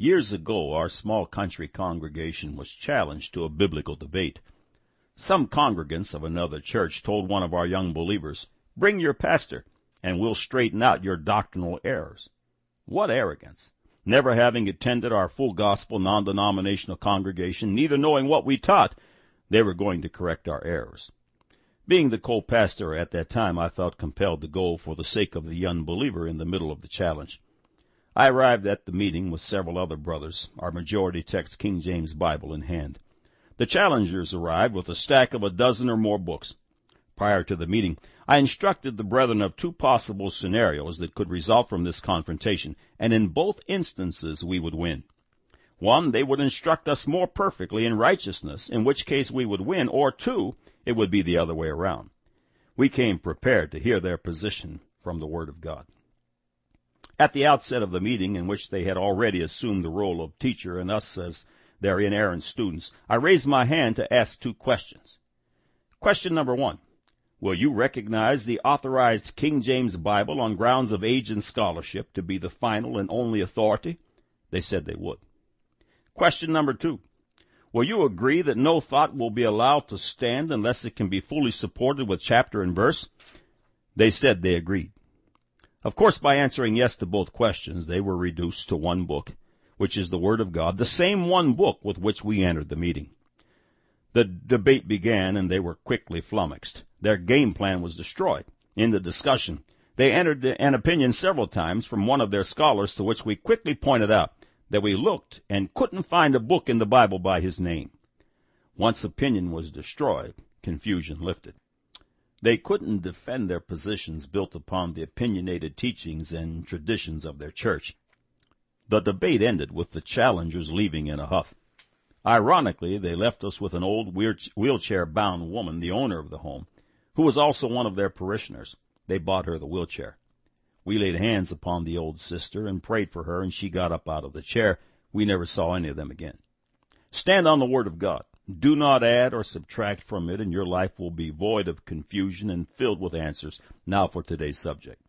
Years ago, our small country congregation was challenged to a biblical debate. Some congregants of another church told one of our young believers, bring your pastor and we'll straighten out your doctrinal errors. What arrogance! Never having attended our full gospel non-denominational congregation, neither knowing what we taught, they were going to correct our errors. Being the co-pastor at that time, I felt compelled to go for the sake of the unbeliever in the middle of the challenge. I arrived at the meeting with several other brothers, our majority text King James Bible in hand. The challengers arrived with a stack of a dozen or more books. Prior to the meeting, I instructed the brethren of two possible scenarios that could result from this confrontation, and in both instances we would win. One, they would instruct us more perfectly in righteousness, in which case we would win, or two, it would be the other way around. We came prepared to hear their position from the Word of God. At the outset of the meeting, in which they had already assumed the role of teacher and us as their inerrant students, I raised my hand to ask two questions. Question number one. Will you recognize the authorized King James Bible on grounds of age and scholarship to be the final and only authority? They said they would. Question number two. Will you agree that no thought will be allowed to stand unless it can be fully supported with chapter and verse? They said they agreed. Of course, by answering yes to both questions, they were reduced to one book, which is the Word of God, the same one book with which we entered the meeting. The debate began and they were quickly flummoxed. Their game plan was destroyed. In the discussion, they entered an opinion several times from one of their scholars to which we quickly pointed out that we looked and couldn't find a book in the Bible by his name. Once opinion was destroyed, confusion lifted. They couldn't defend their positions built upon the opinionated teachings and traditions of their church. The debate ended with the challengers leaving in a huff. Ironically, they left us with an old wheelchair bound woman, the owner of the home, who was also one of their parishioners. They bought her the wheelchair. We laid hands upon the old sister and prayed for her, and she got up out of the chair. We never saw any of them again. Stand on the Word of God. Do not add or subtract from it, and your life will be void of confusion and filled with answers. Now for today's subject.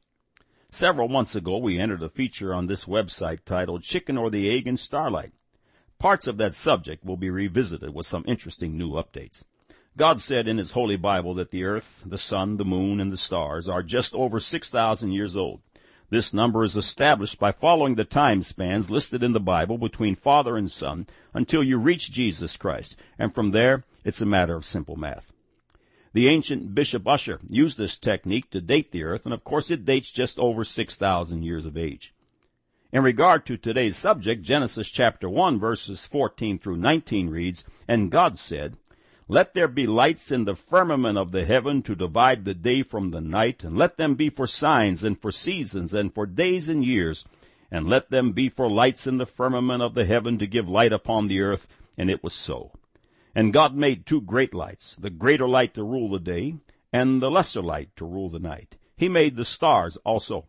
Several months ago, we entered a feature on this website titled Chicken or the Egg in Starlight. Parts of that subject will be revisited with some interesting new updates. God said in His Holy Bible that the earth, the sun, the moon, and the stars are just over 6,000 years old. This number is established by following the time spans listed in the Bible between father and son until you reach Jesus Christ, and from there it's a matter of simple math. The ancient Bishop Ussher used this technique to date the earth, and of course it dates just over 6,000 years of age. In regard to today's subject, Genesis chapter 1 verses 14 through 19 reads, And God said, let there be lights in the firmament of the heaven to divide the day from the night, and let them be for signs and for seasons and for days and years, and let them be for lights in the firmament of the heaven to give light upon the earth. And it was so. And God made two great lights, the greater light to rule the day, and the lesser light to rule the night. He made the stars also.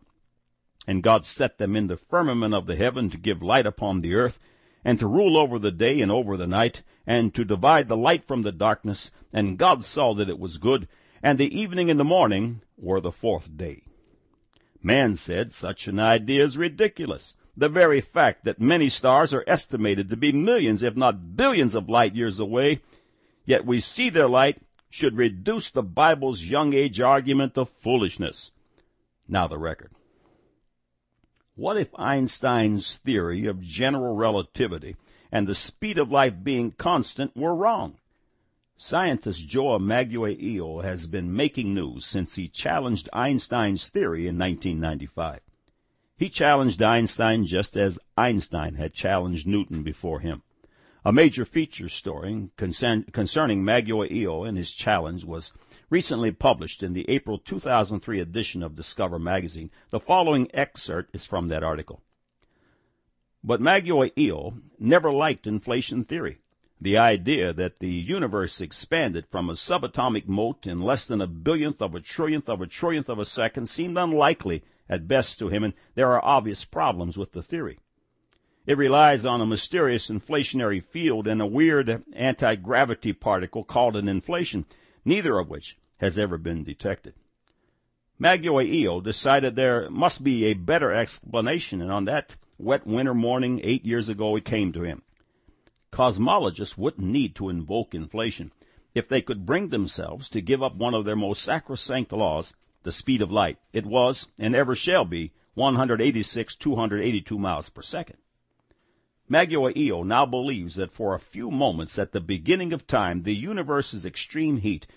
And God set them in the firmament of the heaven to give light upon the earth, and to rule over the day and over the night, and to divide the light from the darkness. And God saw that it was good, and the evening and the morning were the fourth day. Man said such an idea is ridiculous. The very fact that many stars are estimated to be millions, if not billions of light years away, yet we see their light, should reduce the Bible's young age argument to foolishness. Now the record. What if Einstein's theory of general relativity and the speed of light being constant were wrong? Scientist Joe Magueijo has been making news since he challenged Einstein's theory in 1995. He challenged Einstein just as Einstein had challenged Newton before him. A major feature story concern, concerning Magueijo and his challenge was recently published in the April 2003 edition of Discover magazine. The following excerpt is from that article. But Magueijo never liked inflation theory. The idea that the universe expanded from a subatomic mote in less than a billionth of a trillionth of a trillionth of a second seemed unlikely at best to him, and there are obvious problems with the theory. It relies on a mysterious inflationary field and a weird anti-gravity particle called an inflaton, neither of which has ever been detected. Magueijo decided there must be a better explanation, and on that wet winter morning eight years ago it came to him. Cosmologists wouldn't need to invoke inflation if they could bring themselves to give up one of their most sacrosanct laws, the speed of light. It was, and ever shall be, 186 282 miles per second. Magueijo now believes that for a few moments at the beginning of time, the universe's extreme heat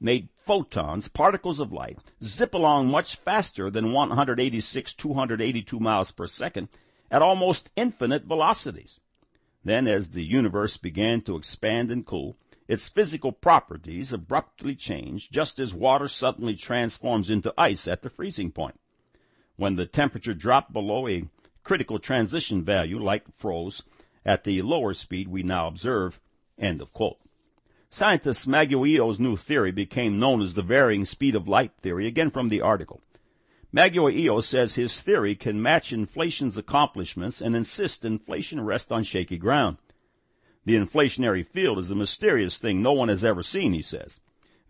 made photons, particles of light, zip along much faster than 186 282 miles per second at almost infinite velocities. Then, as the universe began to expand and cool, its physical properties abruptly changed, just as water suddenly transforms into ice at the freezing point. When the temperature dropped below a critical transition value, light froze at the lower speed we now observe. End of quote. Scientist Magueijo's new theory became known as the varying speed of light theory, again from the article. Magueijo says his theory can match inflation's accomplishments and insist inflation rest on shaky ground. The inflationary field is a mysterious thing no one has ever seen, he says.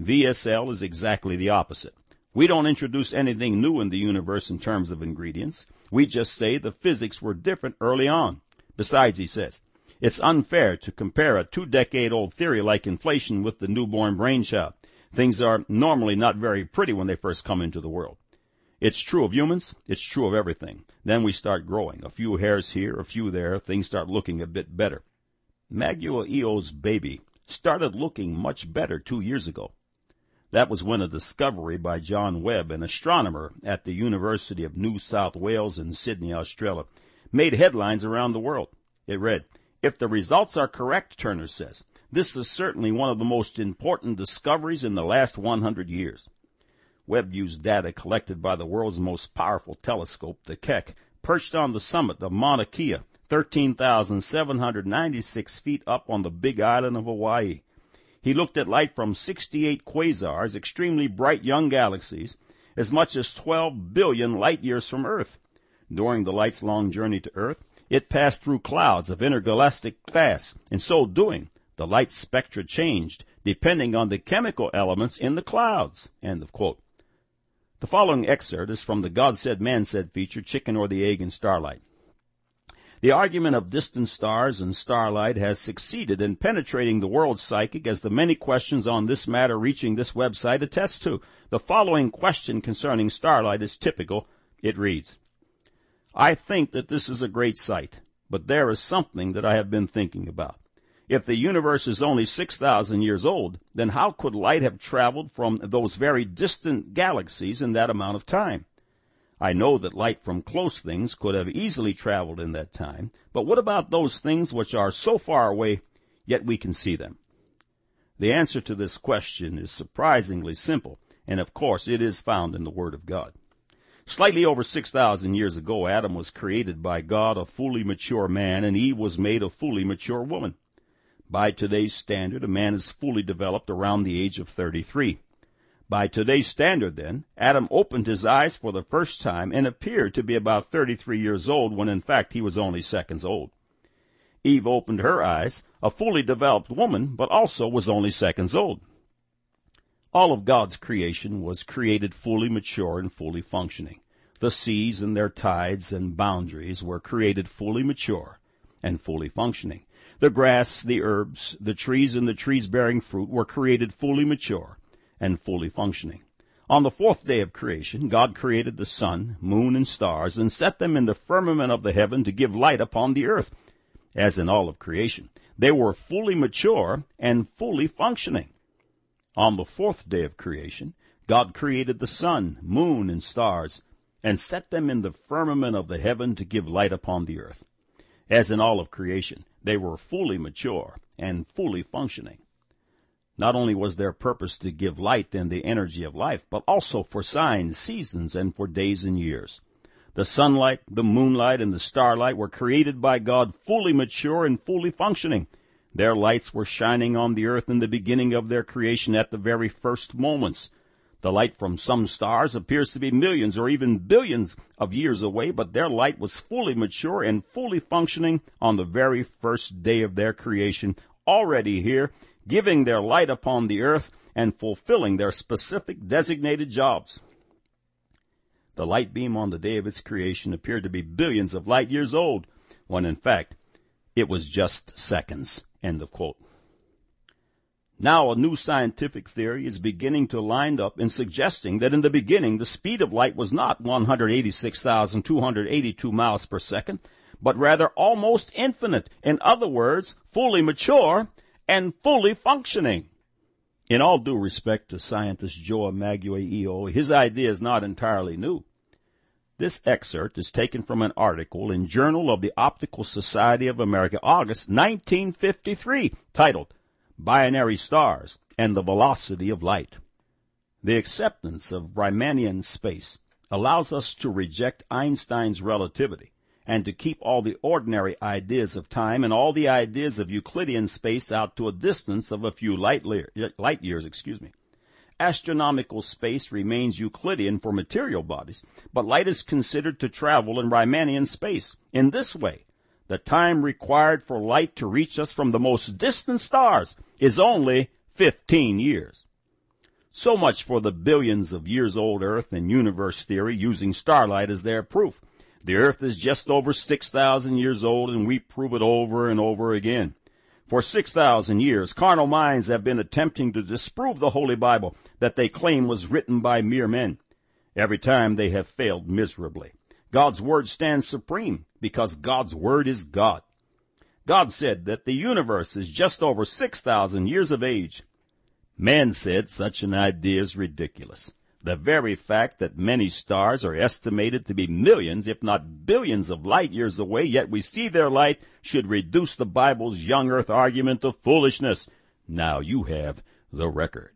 VSL is exactly the opposite. We don't introduce anything new in the universe in terms of ingredients. We just say the physics were different early on. Besides, he says, it's unfair to compare a two decade old theory like inflation with the newborn brainchild. Things are normally not very pretty when they first come into the world. It's true of humans. It's true of everything. Then we start growing. A few hairs here, a few there. Things start looking a bit better. Magueijo's baby started looking much better two years ago. That was when a discovery by John Webb, an astronomer at the University of New South Wales in Sydney, Australia, made headlines around the world. It read, If the results are correct, Turner says, this is certainly one of the most important discoveries in the last 100 years. Webb used data collected by the world's most powerful telescope, the Keck, perched on the summit of Mauna Kea, 13,796 feet up on the big island of Hawaii. He looked at light from 68 quasars, extremely bright young galaxies, as much as 12 billion light years from Earth. During the light's long journey to Earth, it passed through clouds of intergalactic gas. In so doing, the light spectra changed, depending on the chemical elements in the clouds. End of quote. The following excerpt is from the God Said, Man Said feature, Chicken or the Egg in Starlight. The argument of distant stars and starlight has succeeded in penetrating the world's psychic as the many questions on this matter reaching this website attest to. The following question concerning starlight is typical. It reads, I think that this is a great site, but there is something that I have been thinking about. If the universe is only 6,000 years old, then how could light have traveled from those very distant galaxies in that amount of time? I know that light from close things could have easily traveled in that time, but what about those things which are so far away, yet we can see them? The answer to this question is surprisingly simple, and of course it is found in the Word of God. Slightly over 6,000 years ago, Adam was created by God a fully mature man, and Eve was made a fully mature woman. By today's standard, a man is fully developed around the age of 33. By today's standard, then, Adam opened his eyes for the first time and appeared to be about 33 years old when in fact he was only seconds old. Eve opened her eyes, a fully developed woman, but also was only seconds old. All of God's creation was created fully mature and fully functioning. The seas and their tides and boundaries were created fully mature and fully functioning. The grass, the herbs, the trees and the trees bearing fruit were created fully mature and fully functioning. On the fourth day of creation, God created the sun, moon, and stars, and set them in the firmament of the heaven to give light upon the earth. As in all of creation, they were fully mature and fully functioning. On the fourth day of creation, God created the sun, moon, and stars, and set them in the firmament of the heaven to give light upon the earth. As in all of creation, they were fully mature and fully functioning. Not only was their purpose to give light and the energy of life, but also for signs, seasons, and for days and years. The sunlight, the moonlight, and the starlight were created by God fully mature and fully functioning. Their lights were shining on the earth in the beginning of their creation at the very first moments. The light from some stars appears to be millions or even billions of years away, but their light was fully mature and fully functioning on the very first day of their creation, already here giving their light upon the earth and fulfilling their specific designated jobs. the light beam on the day of its creation appeared to be billions of light years old, when in fact it was just seconds. End of quote. Now a new scientific theory is beginning to line up in suggesting that in the beginning the speed of light was not 186,282 miles per second, but rather almost infinite. In other words, fully mature and fully functioning. In all due respect to scientist Joe Magueijo his idea is not entirely new. This excerpt is taken from an article in Journal of the Optical Society of America, August 1953, titled Binary Stars and the Velocity of Light. The acceptance of Riemannian space allows us to reject Einstein's relativity and to keep all the ordinary ideas of time and all the ideas of Euclidean space out to a distance of a few light, light years, excuse me. Astronomical space remains Euclidean for material bodies, but light is considered to travel in Riemannian space. In this way, the time required for light to reach us from the most distant stars is only 15 years. So much for the billions of years old Earth and universe theory using starlight as their proof. The earth is just over 6,000 years old and we prove it over and over again. For 6,000 years, carnal minds have been attempting to disprove the Holy Bible that they claim was written by mere men. Every time they have failed miserably. God's Word stands supreme because God's Word is God. God said that the universe is just over 6,000 years of age. Man said such an idea is ridiculous. The very fact that many stars are estimated to be millions, if not billions of light years away, yet we see their light, should reduce the Bible's young earth argument to foolishness. Now you have the record.